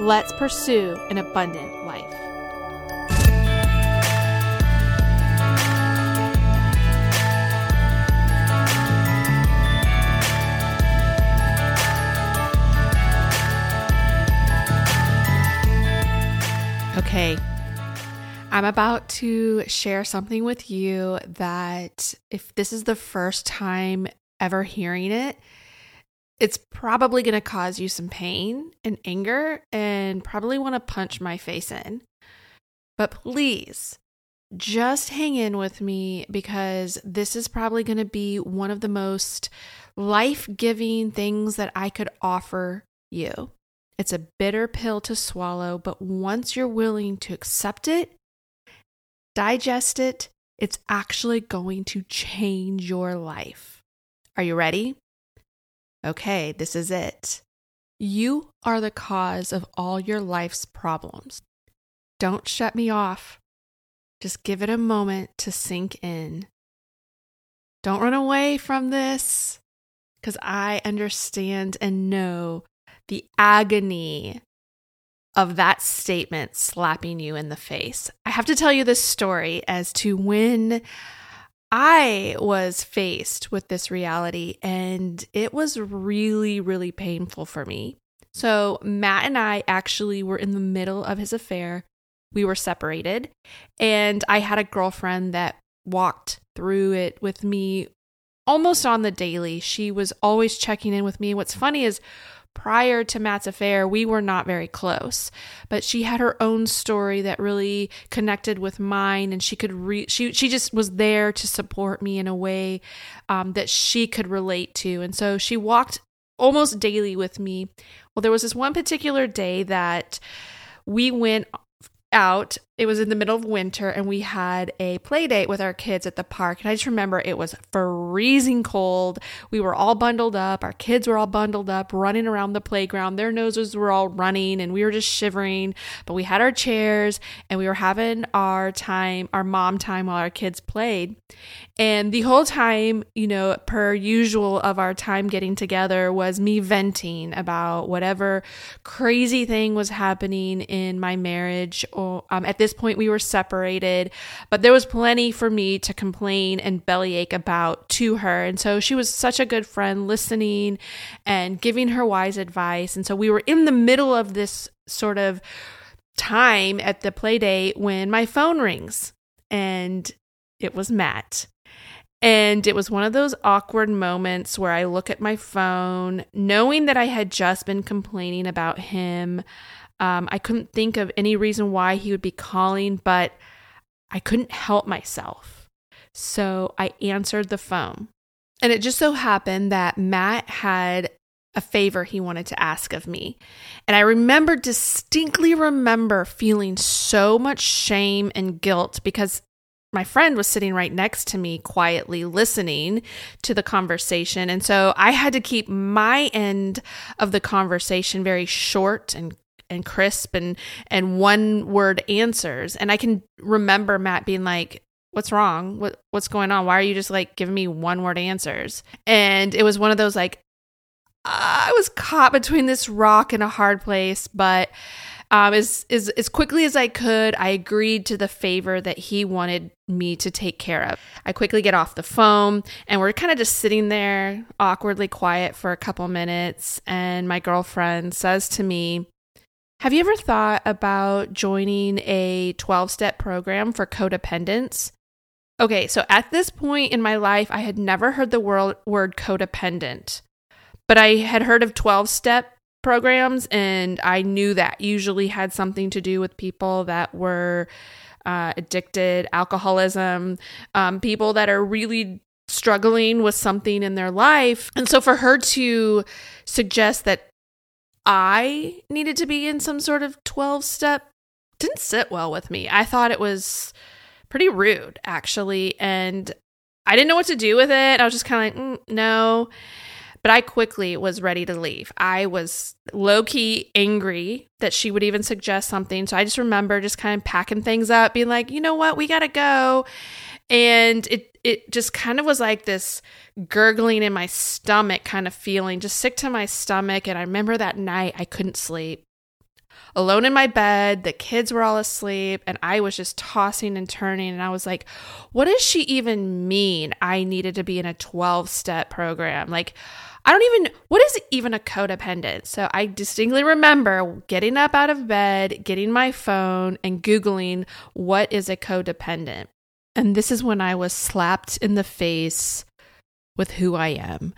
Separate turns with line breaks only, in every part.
Let's pursue an abundant life. Okay, I'm about to share something with you that, if this is the first time ever hearing it, it's probably going to cause you some pain and anger and probably want to punch my face in. But please just hang in with me because this is probably going to be one of the most life giving things that I could offer you. It's a bitter pill to swallow, but once you're willing to accept it, digest it, it's actually going to change your life. Are you ready? Okay, this is it. You are the cause of all your life's problems. Don't shut me off. Just give it a moment to sink in. Don't run away from this because I understand and know the agony of that statement slapping you in the face. I have to tell you this story as to when I was faced with this reality and it was really, really painful for me. So, Matt and I actually were in the middle of his affair. We were separated, and I had a girlfriend that walked through it with me almost on the daily. She was always checking in with me. What's funny is prior to Matt's affair, we were not very close, but she had her own story that really connected with mine, and she could re- she she just was there to support me in a way um, that she could relate to, and so she walked almost daily with me. Well, there was this one particular day that we went out. It was in the middle of winter and we had a play date with our kids at the park. And I just remember it was freezing cold. We were all bundled up. Our kids were all bundled up, running around the playground. Their noses were all running and we were just shivering. But we had our chairs and we were having our time, our mom time while our kids played. And the whole time, you know, per usual of our time getting together was me venting about whatever crazy thing was happening in my marriage um, at this point, we were separated, but there was plenty for me to complain and bellyache about to her. And so she was such a good friend, listening and giving her wise advice. And so we were in the middle of this sort of time at the play date when my phone rings and it was Matt. And it was one of those awkward moments where I look at my phone, knowing that I had just been complaining about him. Um, I couldn't think of any reason why he would be calling, but I couldn't help myself. So I answered the phone. And it just so happened that Matt had a favor he wanted to ask of me. And I remember distinctly remember feeling so much shame and guilt because my friend was sitting right next to me quietly listening to the conversation and so i had to keep my end of the conversation very short and and crisp and and one word answers. And I can remember Matt being like, "What's wrong? What what's going on? Why are you just like giving me one word answers?" And it was one of those like I was caught between this rock and a hard place, but um, as, as as quickly as I could, I agreed to the favor that he wanted me to take care of. I quickly get off the phone, and we're kind of just sitting there awkwardly quiet for a couple minutes. And my girlfriend says to me, have you ever thought about joining a 12 step program for codependence? Okay, so at this point in my life, I had never heard the word, codependent, but I had heard of 12 step programs, and I knew that usually had something to do with people that were uh, addicted, alcoholism, um, people that are really struggling with something in their life. And so for her to suggest that I needed to be in some sort of 12 step didn't sit well with me. I thought it was pretty rude, actually. And I didn't know what to do with it. I was just kind of like, mm, no. But I quickly was ready to leave. I was low key angry that she would even suggest something. So I just remember just kind of packing things up, being like, you know what, we got to go. And it it just kind of was like this gurgling in my stomach kind of feeling, just sick to my stomach. And I remember that night I couldn't sleep. Alone in my bed, the kids were all asleep, and I was just tossing and turning. And I was like, what does she even mean? I needed to be in a 12 step program. Like, I don't even, what is even a codependent? So I distinctly remember getting up out of bed, getting my phone, and Googling what is a codependent. And this is when I was slapped in the face with who I am.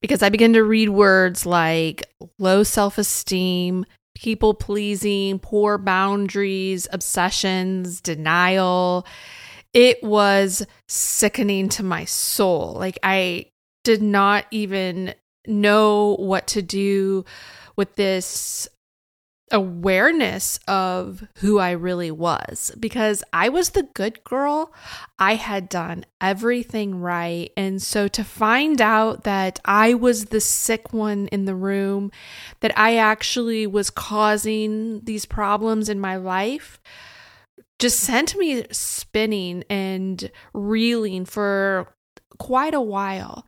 Because I began to read words like low self esteem, people pleasing, poor boundaries, obsessions, denial. It was sickening to my soul. Like, I did not even know what to do with this awareness of who I really was because I was the good girl. I had done everything right. And so to find out that I was the sick one in the room, that I actually was causing these problems in my life, just sent me spinning and reeling for quite a while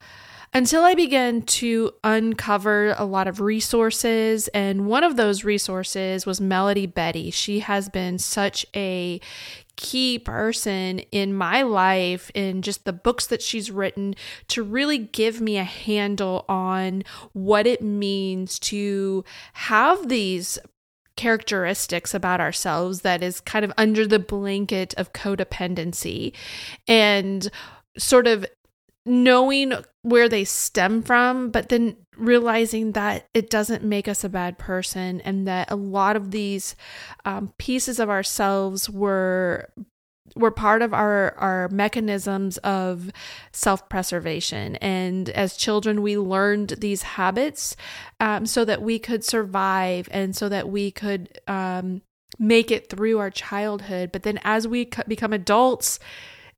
until I began to uncover a lot of resources. And one of those resources was Melody Beattie. She has been such a key person in my life in just the books that she's written to really give me a handle on what it means to have these characteristics about ourselves that is kind of under the blanket of codependency and sort of knowing where they stem from, but then realizing that it doesn't make us a bad person and that a lot of these um, pieces of ourselves were were part of our our mechanisms of self-preservation. And as children we learned these habits um, so that we could survive and so that we could um, make it through our childhood. But then as we become adults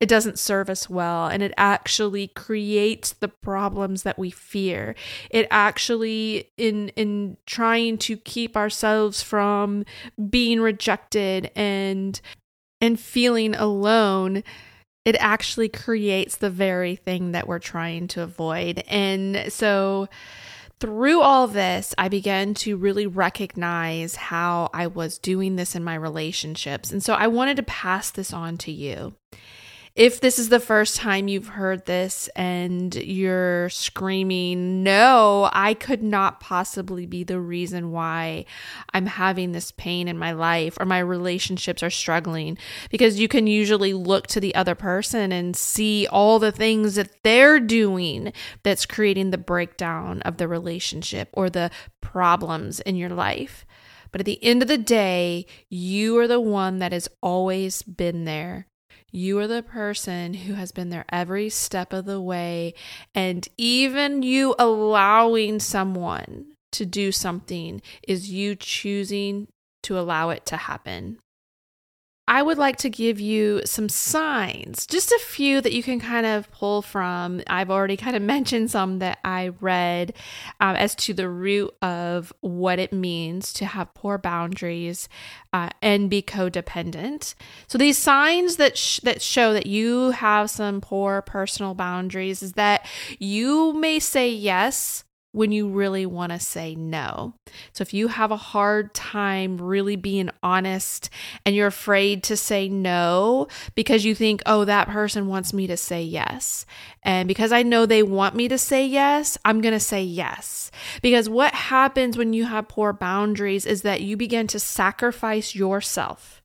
it doesn't serve us well and it actually creates the problems that we fear. It actually in in trying to keep ourselves from being rejected and and feeling alone it actually creates the very thing that we're trying to avoid. And so through all this, I began to really recognize how I was doing this in my relationships. And so I wanted to pass this on to you if this is the first time you've heard this and you're screaming, no, I could not possibly be the reason why I'm having this pain in my life or my relationships are struggling, because you can usually look to the other person and see all the things that they're doing that's creating the breakdown of the relationship or the problems in your life. But at the end of the day, you are the one that has always been there you are the person who has been there every step of the way. And even you allowing someone to do something is you choosing to allow it to happen. I would like to give you some signs, just a few that you can kind of pull from. I've already kind of mentioned some that I read um, as to the root of what it means to have poor boundaries uh, and be codependent. So these signs that sh- that show that you have some poor personal boundaries is that you may say yes when you really want to say no. So, if you have a hard time really being honest and you're afraid to say no because you think, oh, that person wants me to say yes. And because I know they want me to say yes, I'm going to say yes. Because what happens when you have poor boundaries is that you begin to sacrifice yourself.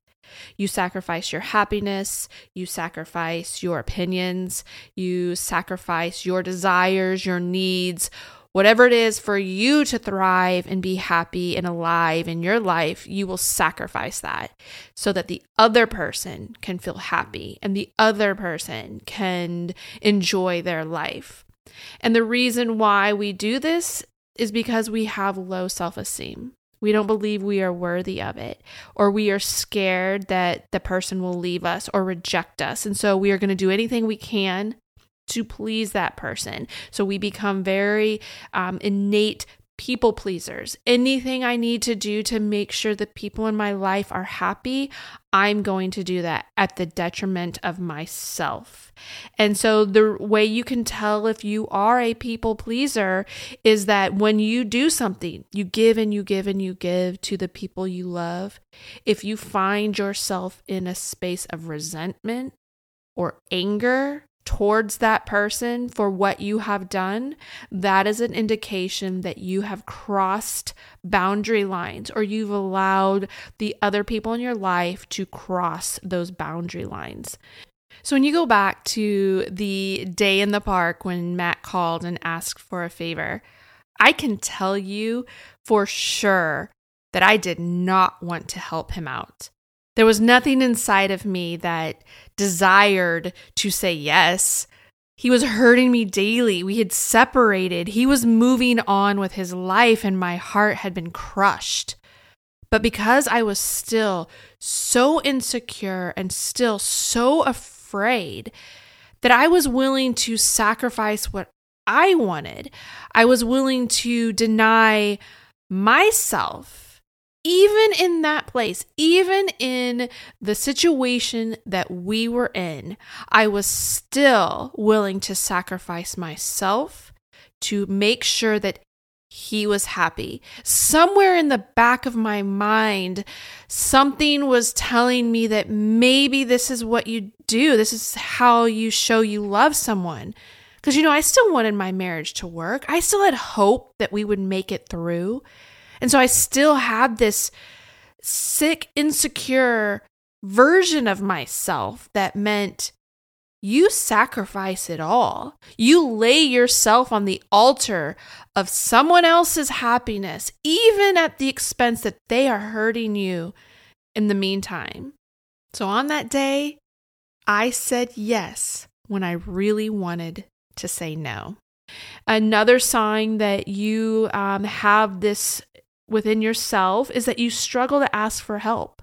You sacrifice your happiness, you sacrifice your opinions, you sacrifice your desires, your needs Whatever it is for you to thrive and be happy and alive in your life, you will sacrifice that so that the other person can feel happy and the other person can enjoy their life. And the reason why we do this is because we have low self esteem. We don't believe we are worthy of it, or we are scared that the person will leave us or reject us. And so we are going to do anything we can to please that person. So we become very um, innate people pleasers. Anything I need to do to make sure the people in my life are happy, I'm going to do that at the detriment of myself. And so the way you can tell if you are a people pleaser is that when you do something, you give and you give and you give to the people you love. If you find yourself in a space of resentment or anger, towards that person for what you have done, that is an indication that you have crossed boundary lines or you've allowed the other people in your life to cross those boundary lines. So, when you go back to the day in the park when Matt called and asked for a favor, I can tell you for sure that I did not want to help him out. There was nothing inside of me that desired to say yes. He was hurting me daily. We had separated. He was moving on with his life, and my heart had been crushed. But because I was still so insecure and still so afraid that I was willing to sacrifice what I wanted, I was willing to deny myself even in that place, even in the situation that we were in, I was still willing to sacrifice myself to make sure that he was happy. Somewhere in the back of my mind, something was telling me that maybe this is what you do. This is how you show you love someone. Because, you know, I still wanted my marriage to work. I still had hope that we would make it through. And so I still had this sick, insecure version of myself that meant you sacrifice it all. You lay yourself on the altar of someone else's happiness, even at the expense that they are hurting you in the meantime. So on that day, I said yes when I really wanted to say no. Another sign that you um, have this within yourself is that you struggle to ask for help.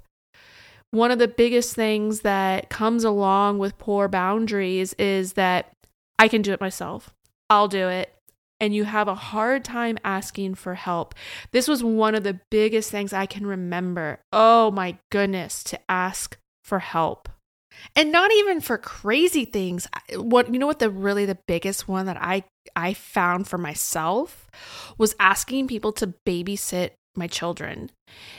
One of the biggest things that comes along with poor boundaries is that I can do it myself. I'll do it. And you have a hard time asking for help. This was one of the biggest things I can remember. Oh my goodness, to ask for help. And not even for crazy things. What you know what the really the biggest one that I I found for myself was asking people to babysit my children.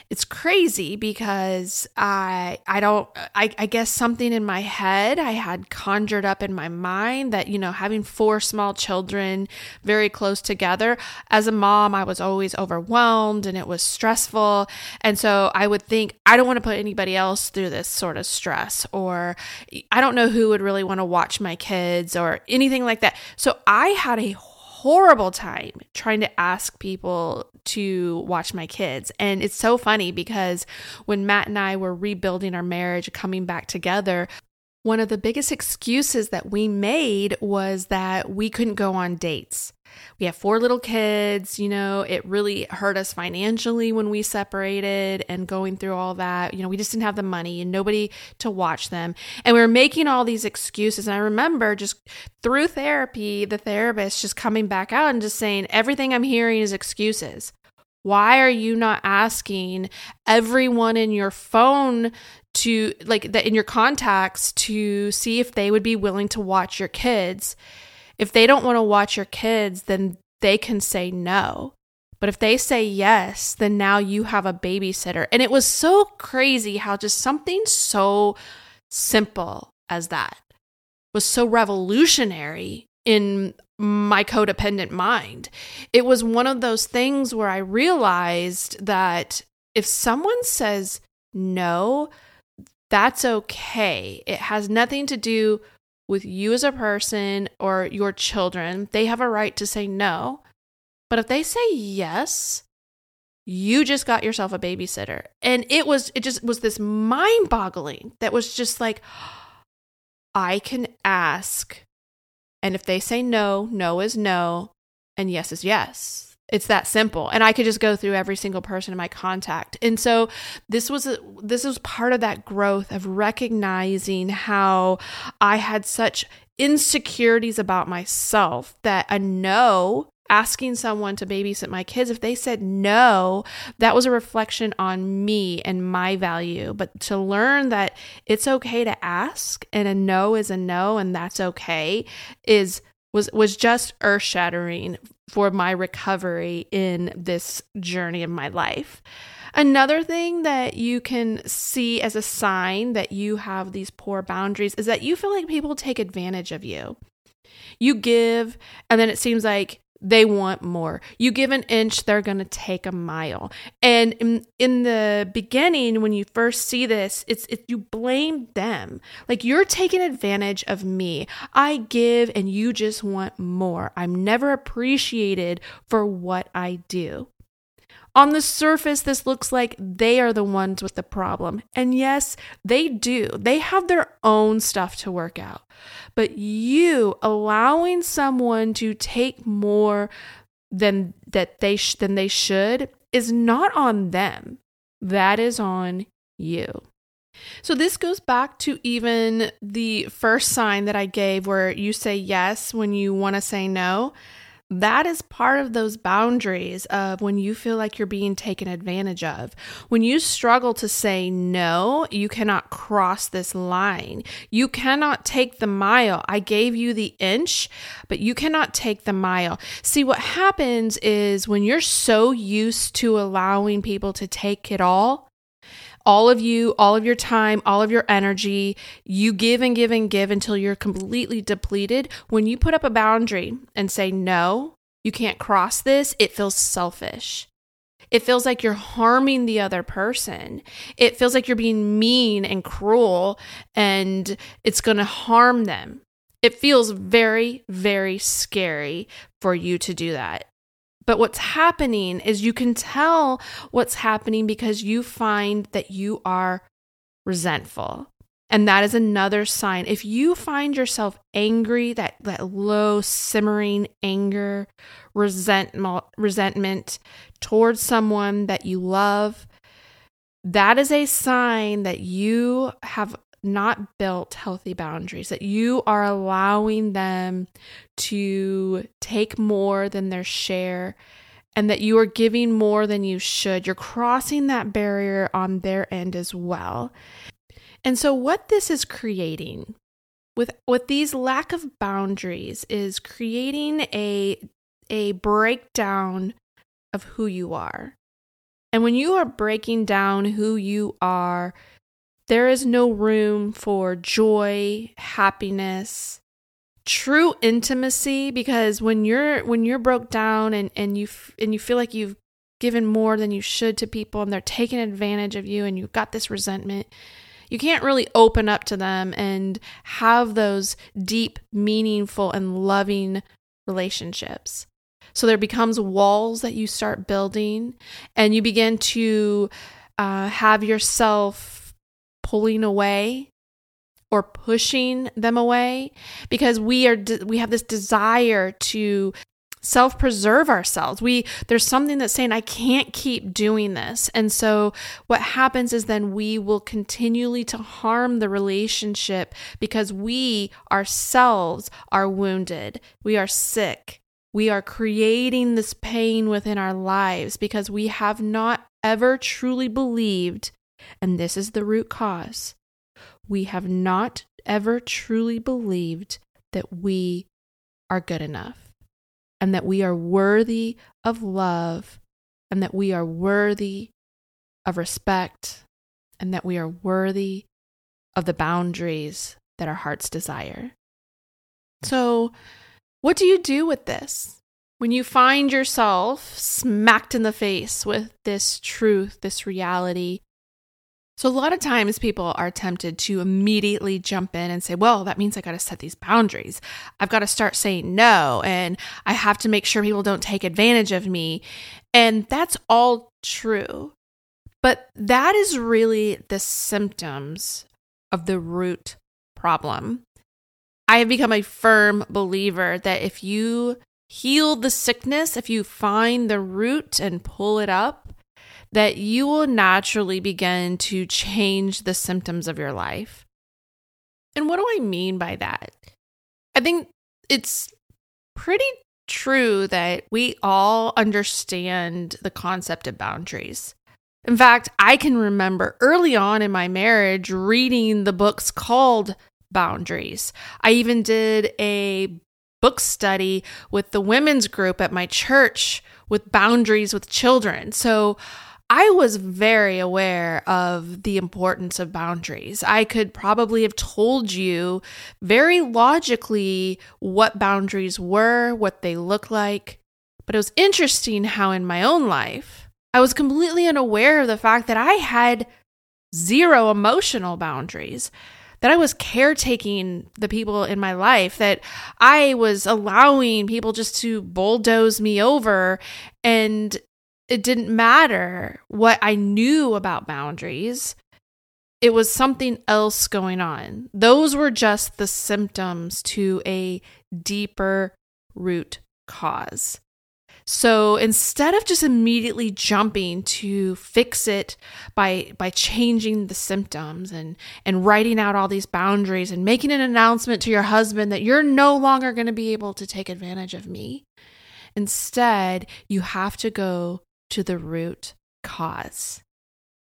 It's crazy because I I don't I, I guess something in my head I had conjured up in my mind that you know having four small children very close together as a mom I was always overwhelmed and it was stressful and so I would think I don't want to put anybody else through this sort of stress or I don't know who would really want to watch my kids or anything like that. So I had a horrible time trying to ask people to watch my kids. And it's so funny because when Matt and I were rebuilding our marriage, coming back together, one of the biggest excuses that we made was that we couldn't go on dates. We have four little kids, you know, it really hurt us financially when we separated and going through all that. You know, we just didn't have the money and nobody to watch them. And we were making all these excuses. And I remember just through therapy, the therapist just coming back out and just saying, everything I'm hearing is excuses. Why are you not asking everyone in your phone to like that in your contacts to see if they would be willing to watch your kids? If they don't want to watch your kids, then they can say no. But if they say yes, then now you have a babysitter. And it was so crazy how just something so simple as that was so revolutionary in my codependent mind. It was one of those things where I realized that if someone says no, that's okay. It has nothing to do with you as a person or your children, they have a right to say no. But if they say yes, you just got yourself a babysitter. And it was, it just was this mind boggling that was just like, I can ask. And if they say no, no is no, and yes is yes. It's that simple. And I could just go through every single person in my contact. And so this was a, this was part of that growth of recognizing how I had such insecurities about myself that a no asking someone to babysit my kids if they said no that was a reflection on me and my value but to learn that it's okay to ask and a no is a no and that's okay is was was just earth shattering for my recovery in this journey of my life. Another thing that you can see as a sign that you have these poor boundaries is that you feel like people take advantage of you. You give, and then it seems like they want more. You give an inch, they're going to take a mile. And in, in the beginning, when you first see this, it's it, you blame them. Like you're taking advantage of me. I give and you just want more. I'm never appreciated for what I do. On the surface, this looks like they are the ones with the problem. And yes, they do. They have their own stuff to work out. But you allowing someone to take more than that they sh- than they should is not on them. That is on you. So this goes back to even the first sign that I gave where you say yes when you want to say no that is part of those boundaries of when you feel like you're being taken advantage of. When you struggle to say no, you cannot cross this line. You cannot take the mile. I gave you the inch, but you cannot take the mile. See, what happens is when you're so used to allowing people to take it all, all of you, all of your time, all of your energy. You give and give and give until you're completely depleted. When you put up a boundary and say, no, you can't cross this, it feels selfish. It feels like you're harming the other person. It feels like you're being mean and cruel and it's going to harm them. It feels very, very scary for you to do that. But what's happening is you can tell what's happening because you find that you are resentful. And that is another sign. If you find yourself angry, that, that low simmering anger, resentment, resentment towards someone that you love, that is a sign that you have not built healthy boundaries, that you are allowing them to take more than their share and that you are giving more than you should. You're crossing that barrier on their end as well. And so what this is creating with with these lack of boundaries is creating a a breakdown of who you are. And when you are breaking down who you are, there is no room for joy, happiness, true intimacy because when you're when you're broke down and and you and you feel like you've given more than you should to people and they're taking advantage of you and you've got this resentment, you can't really open up to them and have those deep, meaningful and loving relationships. So there becomes walls that you start building and you begin to uh, have yourself pulling away or pushing them away because we are we have this desire to self-preserve ourselves. We there's something that's saying I can't keep doing this. And so what happens is then we will continually to harm the relationship because we ourselves are wounded. We are sick. We are creating this pain within our lives because we have not ever truly believed and this is the root cause. We have not ever truly believed that we are good enough and that we are worthy of love and that we are worthy of respect and that we are worthy of the boundaries that our hearts desire. So, what do you do with this? When you find yourself smacked in the face with this truth, this reality, so, a lot of times people are tempted to immediately jump in and say, well, that means I got to set these boundaries. I've got to start saying no, and I have to make sure people don't take advantage of me. And that's all true. But that is really the symptoms of the root problem. I have become a firm believer that if you heal the sickness, if you find the root and pull it up, that you will naturally begin to change the symptoms of your life. And what do I mean by that? I think it's pretty true that we all understand the concept of boundaries. In fact, I can remember early on in my marriage reading the books called Boundaries. I even did a book study with the women's group at my church with boundaries with children. So I was very aware of the importance of boundaries. I could probably have told you very logically what boundaries were, what they look like. But it was interesting how in my own life, I was completely unaware of the fact that I had zero emotional boundaries that I was caretaking the people in my life, that I was allowing people just to bulldoze me over. And it didn't matter what I knew about boundaries. It was something else going on. Those were just the symptoms to a deeper root cause. So instead of just immediately jumping to fix it by by changing the symptoms and and writing out all these boundaries and making an announcement to your husband that you're no longer going to be able to take advantage of me, instead you have to go to the root cause.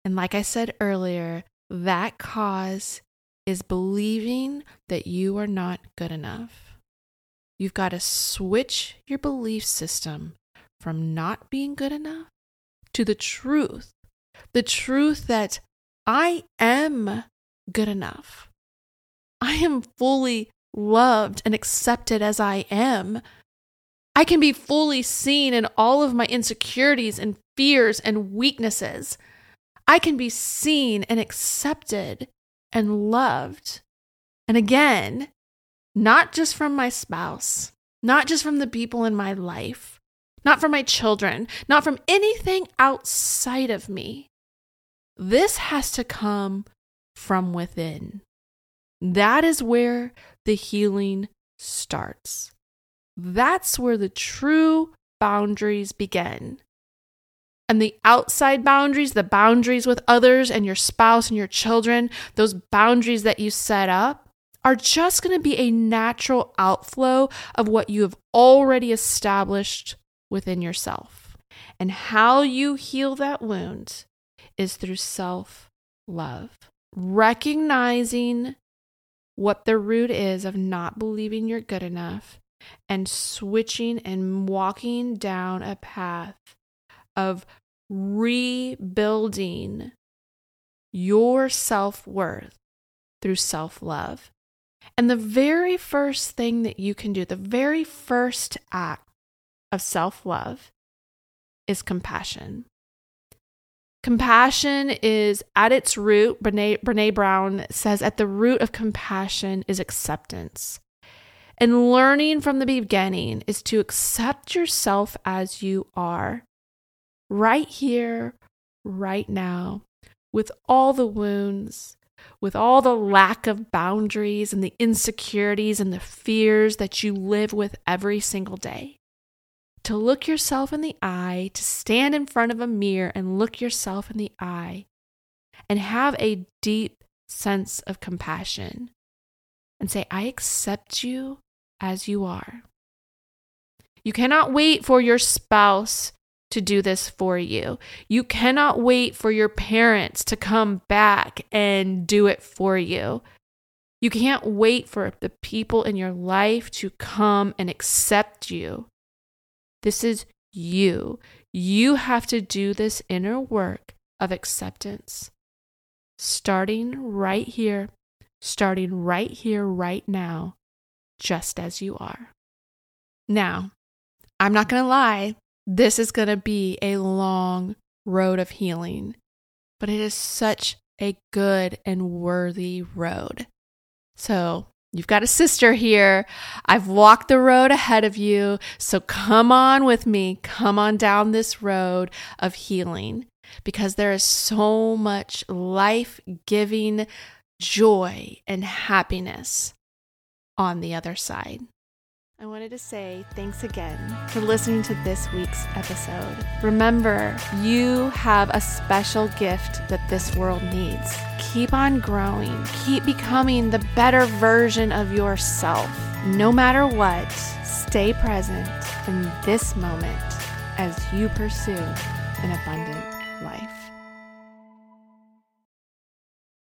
And like I said earlier, that cause is believing that you are not good enough. You've got to switch your belief system from not being good enough to the truth the truth that I am good enough. I am fully loved and accepted as I am. I can be fully seen in all of my insecurities and fears and weaknesses. I can be seen and accepted and loved. And again, not just from my spouse, not just from the people in my life, not from my children, not from anything outside of me. This has to come from within. That is where the healing starts. That's where the true boundaries begin. And the outside boundaries, the boundaries with others and your spouse and your children, those boundaries that you set up are just going to be a natural outflow of what you have already established within yourself. And how you heal that wound is through self love, recognizing what the root is of not believing you're good enough and switching and walking down a path of rebuilding your self worth through self love. And the very first thing that you can do, the very first act of self love is compassion. Compassion is at its root, Brene, Brene Brown says, at the root of compassion is acceptance. And learning from the beginning is to accept yourself as you are, right here, right now, with all the wounds, with all the lack of boundaries and the insecurities and the fears that you live with every single day. To look yourself in the eye, to stand in front of a mirror and look yourself in the eye and have a deep sense of compassion and say, I accept you as you are. You cannot wait for your spouse to do this for you. You cannot wait for your parents to come back and do it for you. You can't wait for the people in your life to come and accept you. This is you. You have to do this inner work of acceptance, starting right here, starting right here, right now, just as you are. Now, I'm not going to lie, this is going to be a long road of healing, but it is such a good and worthy road. So You've got a sister here. I've walked the road ahead of you. So come on with me. Come on down this road of healing because there is so much life giving joy and happiness on the other side. I wanted to say thanks again for listening to this week's episode. Remember, you have a special gift that this world needs. Keep on growing, keep becoming the better version of yourself. No matter what, stay present in this moment as you pursue an abundant.